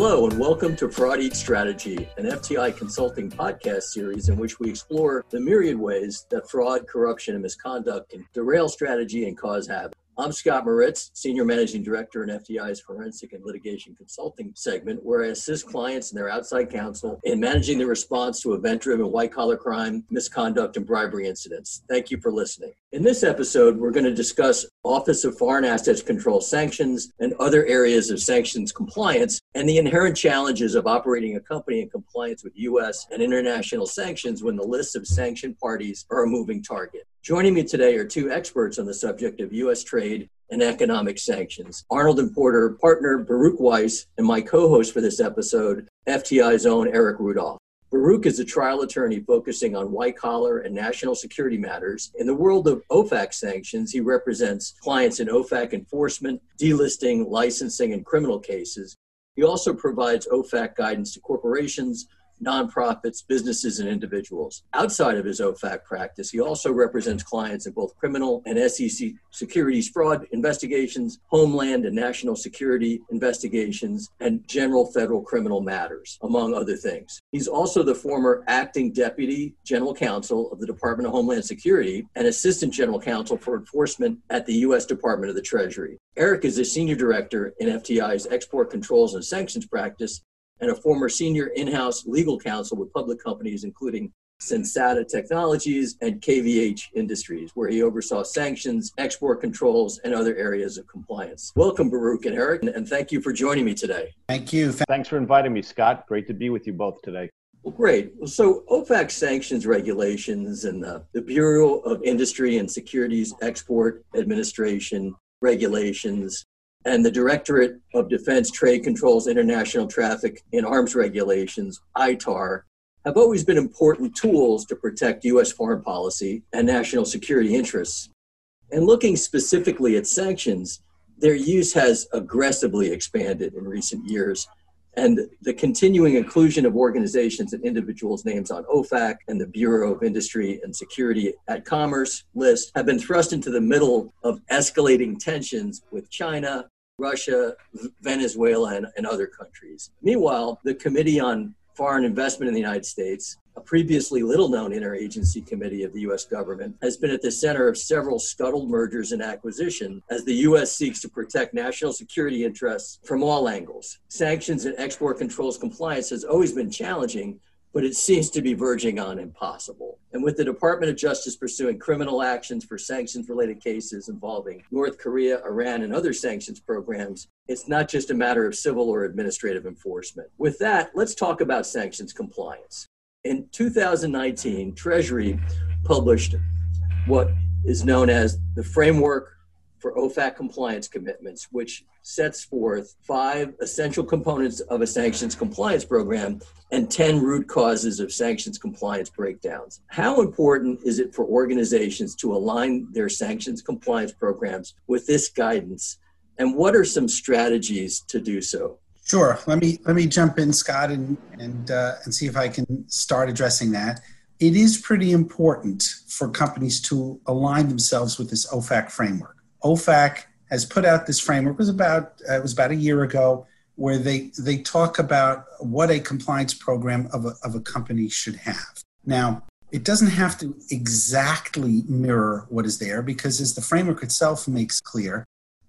Hello, and welcome to Fraud Eats Strategy, an FTI consulting podcast series in which we explore the myriad ways that fraud, corruption, and misconduct can derail strategy and cause havoc. I'm Scott Moritz, Senior Managing Director in FTI's Forensic and Litigation Consulting segment, where I assist clients and their outside counsel in managing the response to event driven white collar crime, misconduct, and bribery incidents. Thank you for listening. In this episode, we're going to discuss Office of Foreign Assets Control sanctions and other areas of sanctions compliance and the inherent challenges of operating a company in compliance with U.S. and international sanctions when the list of sanctioned parties are a moving target. Joining me today are two experts on the subject of U.S. trade and economic sanctions Arnold and Porter partner Baruch Weiss, and my co host for this episode, FTI's own Eric Rudolph. Baruch is a trial attorney focusing on white collar and national security matters. In the world of OFAC sanctions, he represents clients in OFAC enforcement, delisting, licensing, and criminal cases. He also provides OFAC guidance to corporations, nonprofits, businesses, and individuals. Outside of his OFAC practice, he also represents clients in both criminal and SEC securities fraud investigations, homeland and national security investigations, and general federal criminal matters, among other things. He's also the former acting deputy general counsel of the Department of Homeland Security and assistant general counsel for enforcement at the U.S. Department of the Treasury. Eric is a senior director in FTI's export controls and sanctions practice and a former senior in house legal counsel with public companies, including Sensata Technologies and KVH Industries, where he oversaw sanctions, export controls, and other areas of compliance. Welcome, Baruch and Eric, and thank you for joining me today. Thank you. Thanks for inviting me, Scott. Great to be with you both today. Well, great. So, OFAC sanctions regulations and the, the Bureau of Industry and Securities Export Administration regulations and the Directorate of Defense Trade Controls International Traffic in Arms Regulations, ITAR, have always been important tools to protect U.S. foreign policy and national security interests. And looking specifically at sanctions, their use has aggressively expanded in recent years. And the continuing inclusion of organizations and individuals' names on OFAC and the Bureau of Industry and Security at Commerce list have been thrust into the middle of escalating tensions with China, Russia, Venezuela, and, and other countries. Meanwhile, the Committee on Foreign Investment in the United States, a previously little known interagency committee of the U.S. government, has been at the center of several scuttled mergers and acquisitions as the U.S. seeks to protect national security interests from all angles. Sanctions and export controls compliance has always been challenging, but it seems to be verging on impossible. And with the Department of Justice pursuing criminal actions for sanctions related cases involving North Korea, Iran, and other sanctions programs, it's not just a matter of civil or administrative enforcement. With that, let's talk about sanctions compliance. In 2019, Treasury published what is known as the Framework for OFAC compliance commitments, which sets forth five essential components of a sanctions compliance program and 10 root causes of sanctions compliance breakdowns. How important is it for organizations to align their sanctions compliance programs with this guidance? And what are some strategies to do so? Sure. Let me let me jump in, Scott, and and uh, and see if I can start addressing that. It is pretty important for companies to align themselves with this OFAC framework. OFAC has put out this framework. It was about uh, it was about a year ago where they they talk about what a compliance program of a, of a company should have. Now, it doesn't have to exactly mirror what is there because as the framework itself makes clear,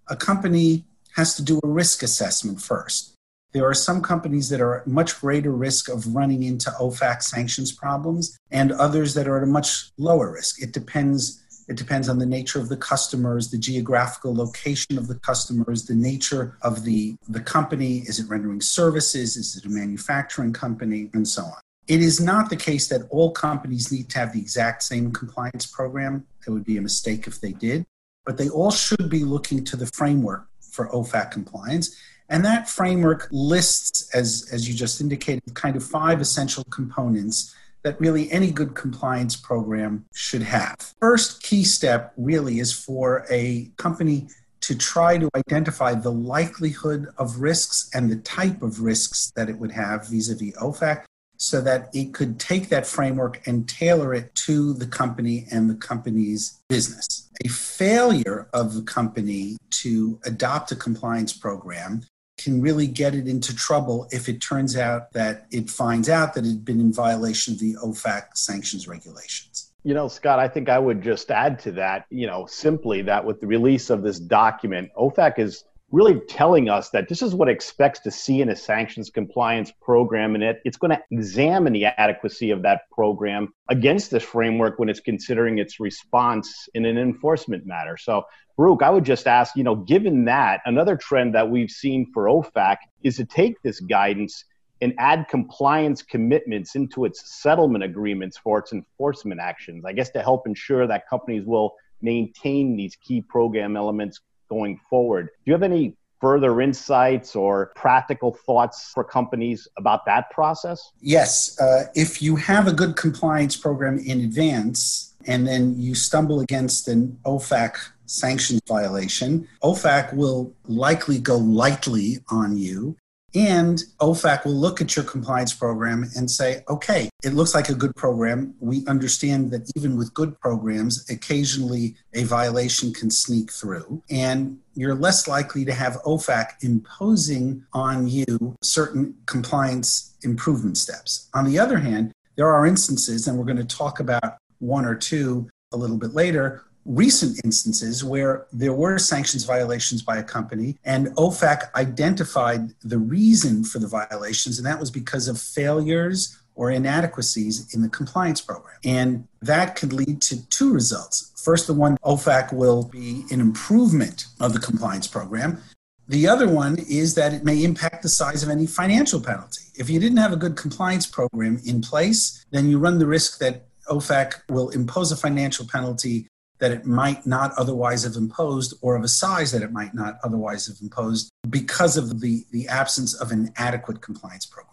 a company has to do a risk assessment first. There are some companies that are at much greater risk of running into OFAC sanctions problems and others that are at a much lower risk. It depends it depends on the nature of the customers, the geographical location of the customers, the nature of the, the company. Is it rendering services? Is it a manufacturing company? And so on. It is not the case that all companies need to have the exact same compliance program. It would be a mistake if they did, but they all should be looking to the framework for OFAC compliance. And that framework lists, as, as you just indicated, kind of five essential components that really any good compliance program should have. First key step really is for a company to try to identify the likelihood of risks and the type of risks that it would have vis a vis OFAC so that it could take that framework and tailor it to the company and the company's business. A failure of the company to adopt a compliance program can really get it into trouble if it turns out that it finds out that it had been in violation of the OFAC sanctions regulations. You know, Scott, I think I would just add to that, you know, simply that with the release of this document, OFAC is really telling us that this is what it expects to see in a sanctions compliance program and it, it's going to examine the adequacy of that program against this framework when it's considering its response in an enforcement matter so Baruch, I would just ask, you know, given that, another trend that we've seen for OFAC is to take this guidance and add compliance commitments into its settlement agreements for its enforcement actions. I guess to help ensure that companies will maintain these key program elements going forward. Do you have any further insights or practical thoughts for companies about that process? Yes. Uh, if you have a good compliance program in advance and then you stumble against an OFAC sanctions violation, OFAC will likely go lightly on you and OFAC will look at your compliance program and say, okay, it looks like a good program. We understand that even with good programs, occasionally a violation can sneak through. And you're less likely to have OFAC imposing on you certain compliance improvement steps. On the other hand, there are instances, and we're going to talk about one or two a little bit later, recent instances where there were sanctions violations by a company and OFAC identified the reason for the violations, and that was because of failures or inadequacies in the compliance program. And that could lead to two results. First, the one OFAC will be an improvement of the compliance program. The other one is that it may impact the size of any financial penalty. If you didn't have a good compliance program in place, then you run the risk that OFAC will impose a financial penalty that it might not otherwise have imposed or of a size that it might not otherwise have imposed because of the, the absence of an adequate compliance program.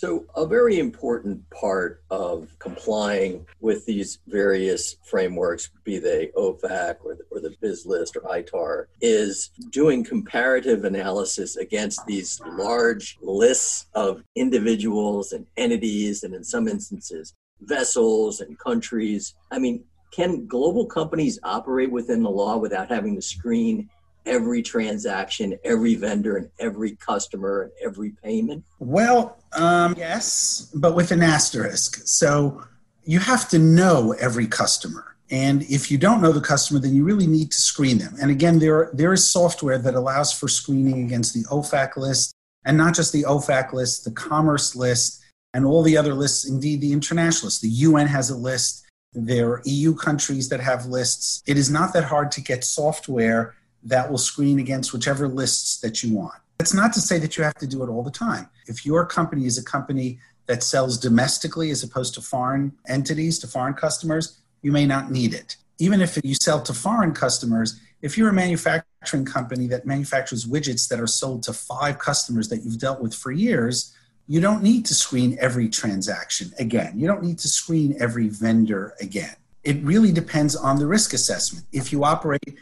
So, a very important part of complying with these various frameworks, be they OFAC or the, or the BIS list or ITAR, is doing comparative analysis against these large lists of individuals and entities, and in some instances, vessels and countries. I mean, can global companies operate within the law without having to screen every transaction, every vendor, and every customer and every payment? Well, um, yes, but with an asterisk. So you have to know every customer. And if you don't know the customer, then you really need to screen them. And again, there, there is software that allows for screening against the OFAC list, and not just the OFAC list, the commerce list, and all the other lists, indeed the international list. The UN has a list there are EU countries that have lists. It is not that hard to get software that will screen against whichever lists that you want. It's not to say that you have to do it all the time. If your company is a company that sells domestically as opposed to foreign entities, to foreign customers, you may not need it. Even if you sell to foreign customers, if you're a manufacturing company that manufactures widgets that are sold to five customers that you've dealt with for years, you don't need to screen every transaction again. You don't need to screen every vendor again. It really depends on the risk assessment. If you operate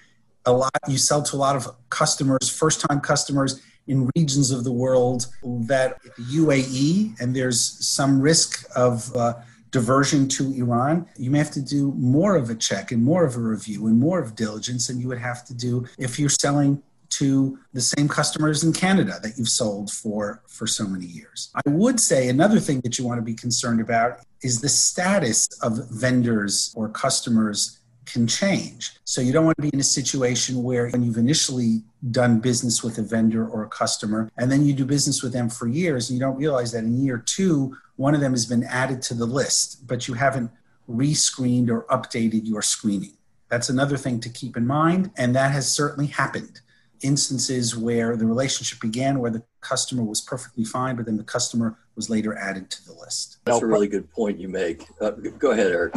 a lot, you sell to a lot of customers, first time customers in regions of the world that the UAE, and there's some risk of uh, diversion to Iran, you may have to do more of a check and more of a review and more of diligence than you would have to do if you're selling to the same customers in Canada that you've sold for for so many years. I would say another thing that you want to be concerned about is the status of vendors or customers can change. So you don't want to be in a situation where when you've initially done business with a vendor or a customer and then you do business with them for years and you don't realize that in year 2 one of them has been added to the list but you haven't rescreened or updated your screening. That's another thing to keep in mind and that has certainly happened instances where the relationship began where the customer was perfectly fine, but then the customer was later added to the list. That's a really good point you make. Uh, go ahead, Eric.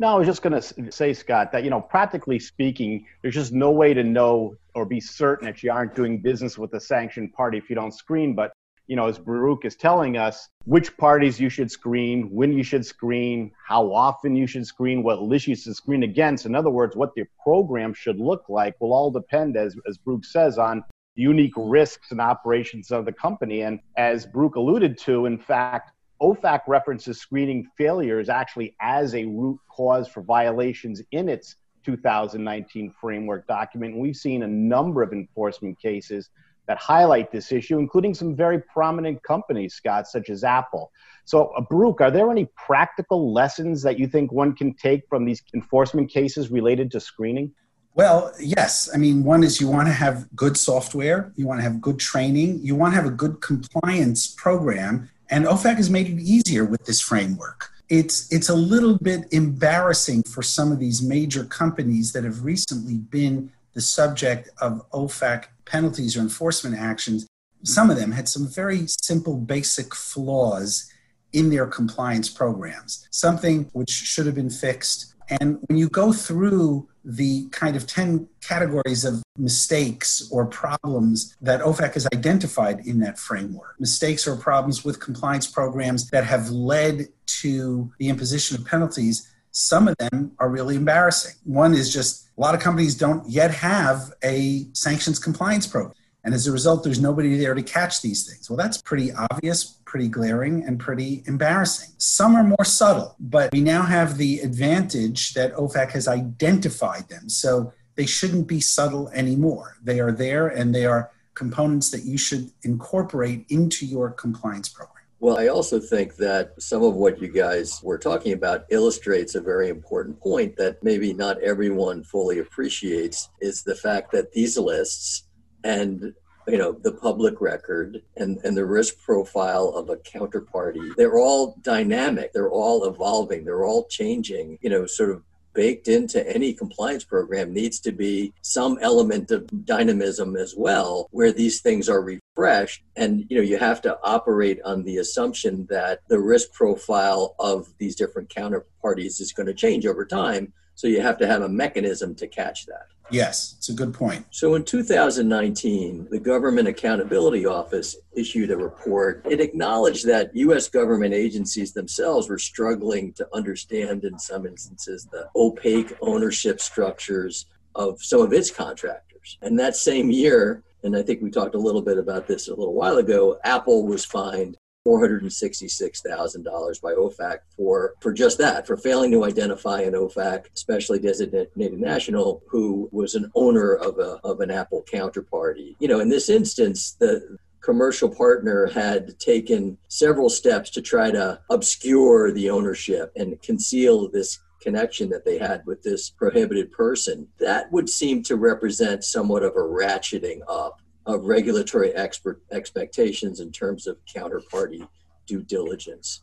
No, I was just going to say, Scott, that, you know, practically speaking, there's just no way to know or be certain that you aren't doing business with a sanctioned party if you don't screen. But you know, as Baruch is telling us, which parties you should screen, when you should screen, how often you should screen, what lists you should screen against. In other words, what the program should look like will all depend, as, as Baruch says, on the unique risks and operations of the company. And as Baruch alluded to, in fact, OFAC references screening failures actually as a root cause for violations in its 2019 framework document. We've seen a number of enforcement cases that highlight this issue, including some very prominent companies, Scott, such as Apple. So, uh, Baruch, are there any practical lessons that you think one can take from these enforcement cases related to screening? Well, yes. I mean, one is you want to have good software, you want to have good training, you want to have a good compliance program, and OFAC has made it easier with this framework. It's it's a little bit embarrassing for some of these major companies that have recently been the subject of OFAC penalties or enforcement actions. Some of them had some very simple, basic flaws in their compliance programs, something which should have been fixed. And when you go through the kind of 10 categories of mistakes or problems that OFAC has identified in that framework. Mistakes or problems with compliance programs that have led to the imposition of penalties. Some of them are really embarrassing. One is just a lot of companies don't yet have a sanctions compliance program. And as a result, there's nobody there to catch these things. Well, that's pretty obvious, pretty glaring, and pretty embarrassing. Some are more subtle, but we now have the advantage that OFAC has identified them. So they shouldn't be subtle anymore. They are there and they are components that you should incorporate into your compliance program. Well, I also think that some of what you guys were talking about illustrates a very important point that maybe not everyone fully appreciates is the fact that these lists and you know the public record and and the risk profile of a counterparty they're all dynamic they're all evolving they're all changing you know sort of baked into any compliance program needs to be some element of dynamism as well where these things are refreshed. And you know you have to operate on the assumption that the risk profile of these different counterparties is going to change over time so you have to have a mechanism to catch that Yes, it's a good point. So in 2019, the Government Accountability Office issued a report. It acknowledged that U.S. government agencies themselves were struggling to understand, in some instances, the opaque ownership structures of some of its contractors. And that same year, and I think we talked a little bit about this a little while ago, Apple was fined $466,000 by OFAC for, for just that, for failing to identify an OFAC, specially designated national, who was an owner of, a, of an Apple counterparty. You know, in this instance, the commercial partner had taken several steps to try to obscure the ownership and conceal this connection that they had with this prohibited person. That would seem to represent somewhat of a ratcheting up of regulatory expert expectations in terms of counterparty due diligence.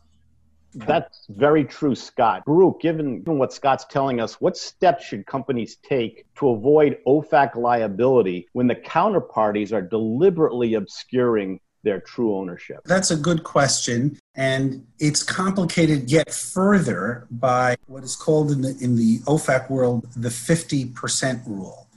That's very true, Scott. Baruch, given what Scott's telling us, what steps should companies take to avoid OFAC liability when the counterparties are deliberately obscuring their true ownership? That's a good question. And it's complicated yet further by what is called in the, in the OFAC world the 50% rule.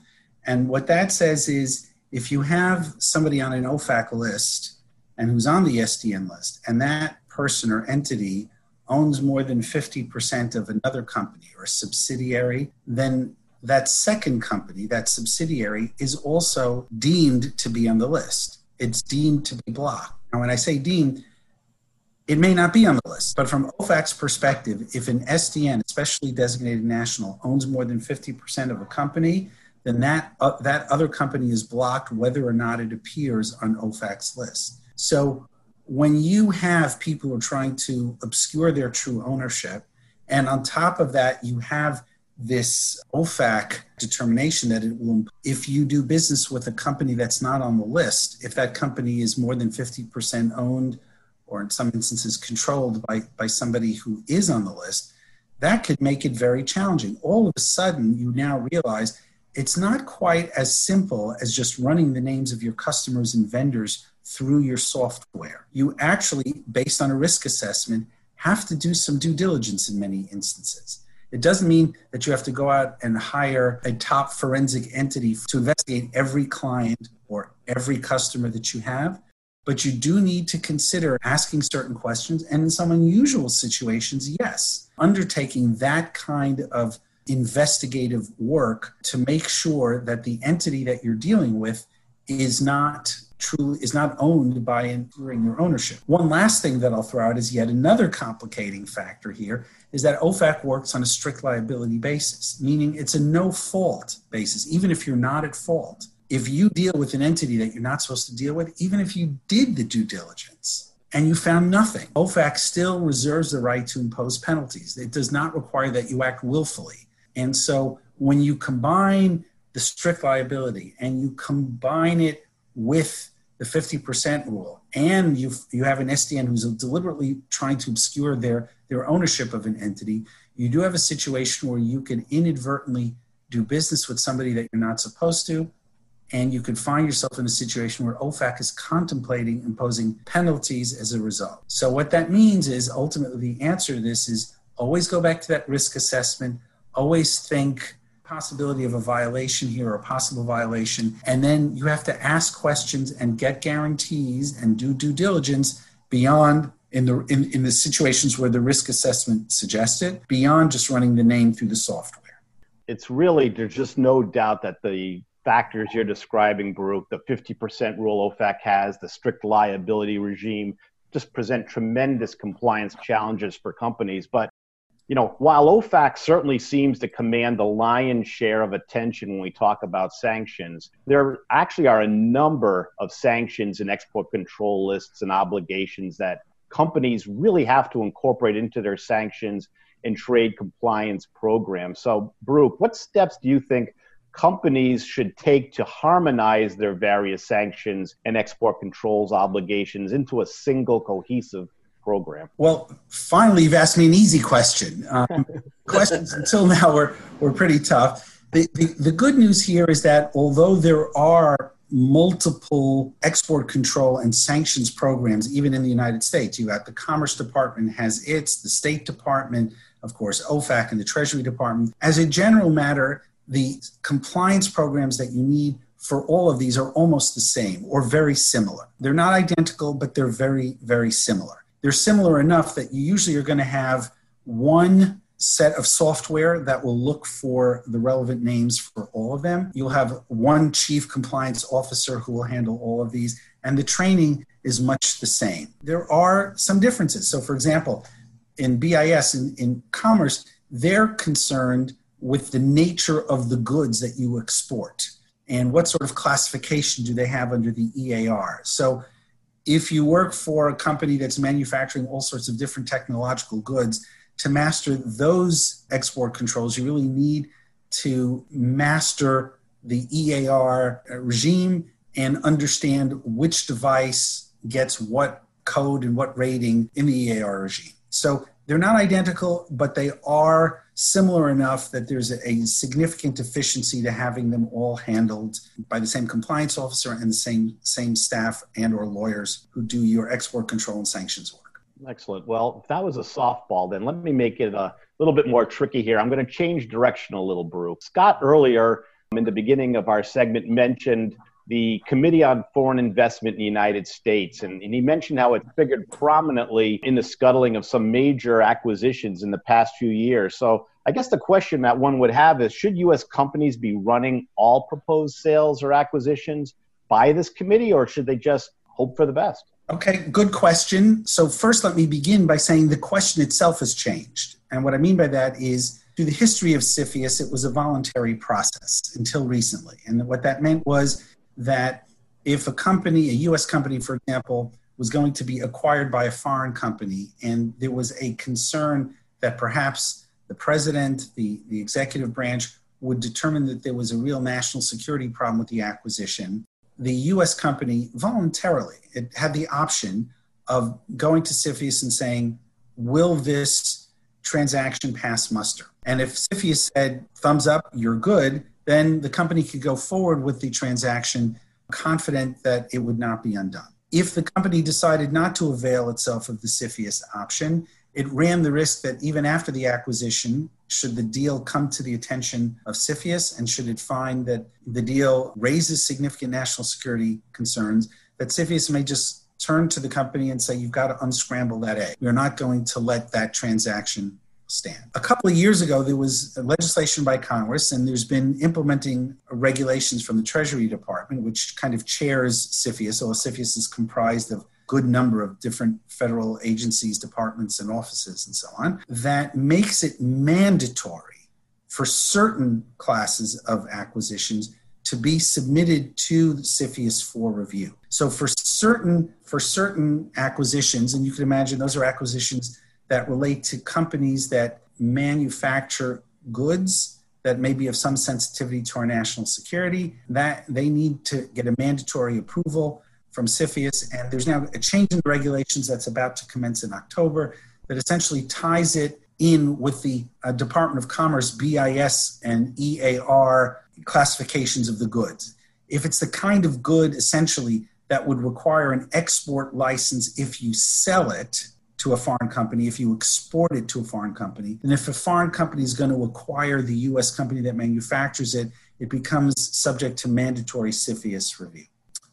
And what that says is if you have somebody on an OFAC list and who's on the SDN list, and that person or entity owns more than 50% of another company or subsidiary, then that second company, that subsidiary, is also deemed to be on the list. It's deemed to be blocked. Now, when I say deemed, it may not be on the list, but from OFAC's perspective, if an SDN, especially designated national, owns more than 50% of a company, then that, uh, that other company is blocked whether or not it appears on OFAC's list. So when you have people who are trying to obscure their true ownership, and on top of that, you have this OFAC determination that it will, if you do business with a company that's not on the list, if that company is more than 50% owned or in some instances controlled by, by somebody who is on the list, that could make it very challenging. All of a sudden, you now realize it's not quite as simple as just running the names of your customers and vendors through your software. You actually, based on a risk assessment, have to do some due diligence in many instances. It doesn't mean that you have to go out and hire a top forensic entity to investigate every client or every customer that you have, but you do need to consider asking certain questions. And in some unusual situations, yes, undertaking that kind of investigative work to make sure that the entity that you're dealing with is not truly is not owned by ensuring your ownership. One last thing that I'll throw out is yet another complicating factor here is that OFAC works on a strict liability basis, meaning it's a no fault basis, even if you're not at fault. if you deal with an entity that you're not supposed to deal with, even if you did the due diligence and you found nothing, OFAC still reserves the right to impose penalties. It does not require that you act willfully. And so when you combine the strict liability and you combine it with the 50% rule and you you have an SDN who's deliberately trying to obscure their their ownership of an entity, you do have a situation where you can inadvertently do business with somebody that you're not supposed to and you could find yourself in a situation where OFAC is contemplating imposing penalties as a result. So what that means is ultimately the answer to this is always go back to that risk assessment, always think possibility of a violation here or a possible violation and then you have to ask questions and get guarantees and do due diligence beyond in the in, in the situations where the risk assessment suggested, beyond just running the name through the software it's really there's just no doubt that the factors you're describing, Baruch, the 50% rule OFAC has, the strict liability regime, just present tremendous compliance challenges for companies. But you know, while OFAC certainly seems to command the lion's share of attention when we talk about sanctions, there actually are a number of sanctions and export control lists and obligations that companies really have to incorporate into their sanctions and trade compliance programs. So, Baruch, what steps do you think companies should take to harmonize their various sanctions and export controls obligations into a single cohesive program? Well, finally, you've asked me an easy question. Um, questions until now were, were pretty tough. The, the, the good news here is that although there are multiple export control and sanctions programs, even in the United States, you got the Commerce Department has its, the State Department, of course, OFAC and the Treasury Department. As a general matter, the compliance programs that you need for all of these are almost the same or very similar. They're not identical, but they're very, very similar. They're similar enough that you usually are going to have one set of software that will look for the relevant names for all of them. You'll have one chief compliance officer who will handle all of these, and the training is much the same. There are some differences. So, for example, in BIS, in, in commerce, they're concerned with the nature of the goods that you export and what sort of classification do they have under the EAR. So, if you work for a company that's manufacturing all sorts of different technological goods, to master those export controls, you really need to master the EAR regime and understand which device gets what code and what rating in the EAR regime. So they're not identical, but they are similar enough that there's a, significant efficiency to having them all handled by the same compliance officer and the same same staff and or lawyers who do your export control and sanctions work. Excellent. Well, if that was a softball, then let me make it a little bit more tricky here. I'm going to change direction a little, Baruch. Scott earlier in the beginning of our segment mentioned the Committee on Foreign Investment in the United States. And, and, he mentioned how it figured prominently in the scuttling of some major acquisitions in the past few years. So I guess the question that one would have is should U.S. companies be running all proposed sales or acquisitions by this committee, or should they just hope for the best? Okay, good question. So, first, let me begin by saying the question itself has changed. And what I mean by that is, through the history of CFIUS, it was a voluntary process until recently. And what that meant was that if a company, a US company, for example, was going to be acquired by a foreign company, and there was a concern that perhaps the president, the, the executive branch, would determine that there was a real national security problem with the acquisition, the US company voluntarily it had the option of going to CFIUS and saying, Will this transaction pass muster? And if CFIUS said, Thumbs up, you're good, then the company could go forward with the transaction confident that it would not be undone. If the company decided not to avail itself of the CFIUS option, it ran the risk that even after the acquisition, should the deal come to the attention of CFIUS and should it find that the deal raises significant national security concerns, that CFIUS may just turn to the company and say, you've got to unscramble that egg. We're not going to let that transaction stand. A couple of years ago, there was legislation by Congress, and there's been implementing regulations from the Treasury Department, which kind of chairs CFIUS. So CFIUS is comprised of good number of different federal agencies, departments, and offices, and so on, that makes it mandatory for certain classes of acquisitions to be submitted to CFIUS for review. So for certain for certain acquisitions, and you can imagine those are acquisitions that relate to companies that manufacture goods that may be of some sensitivity to our national security, that they need to get a mandatory approval from CFIUS. And there's now a change in the regulations that's about to commence in October that essentially ties it in with the uh, Department of Commerce BIS and EAR classifications of the goods. If it's the kind of good essentially that would require an export license if you sell it to a foreign company, if you export it to a foreign company, and if a foreign company is going to acquire the US company that manufactures it, it becomes subject to mandatory CFIUS review.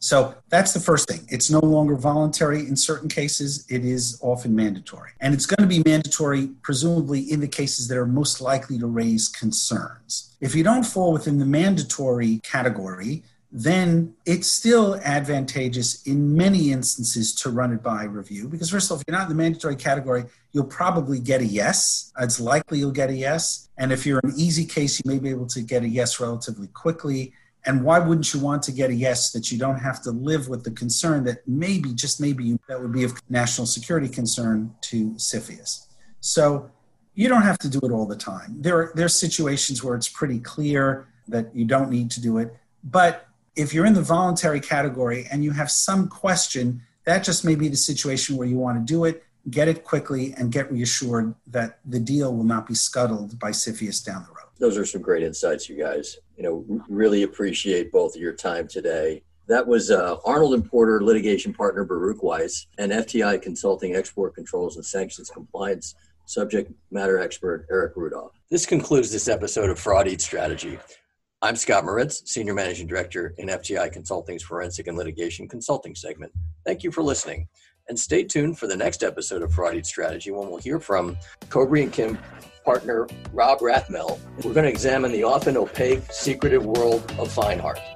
So that's the first thing. It's no longer voluntary in certain cases, it is often mandatory. And it's going to be mandatory, presumably, in the cases that are most likely to raise concerns. If you don't fall within the mandatory category, then it's still advantageous in many instances to run it by review. Because, first of all, if you're not in the mandatory category, you'll probably get a yes. It's likely you'll get a yes. And if you're an easy case, you may be able to get a yes relatively quickly. And why wouldn't you want to get a yes that you don't have to live with the concern that maybe, just maybe, that would be of national security concern to CFIUS? So you don't have to do it all the time. There are, there are situations where it's pretty clear that you don't need to do it. But if you're in the voluntary category and you have some question, that just may be the situation where you want to do it, get it quickly, and get reassured that the deal will not be scuttled by CFIUS down the road. Those are some great insights, you guys. You know, really appreciate both of your time today. That was uh, Arnold and Porter litigation partner Baruch Weiss and FTI Consulting Export Controls and Sanctions Compliance subject matter expert Eric Rudolph. This concludes this episode of Fraud Eats Strategy. I'm Scott Moritz, Senior Managing Director in FTI Consulting's Forensic and Litigation Consulting segment. Thank you for listening. And stay tuned for the next episode of Fraud Strategy when we'll hear from Kobre and Kim partner Rob Rathmell. We're going to examine the often opaque, secretive world of Feinhardt.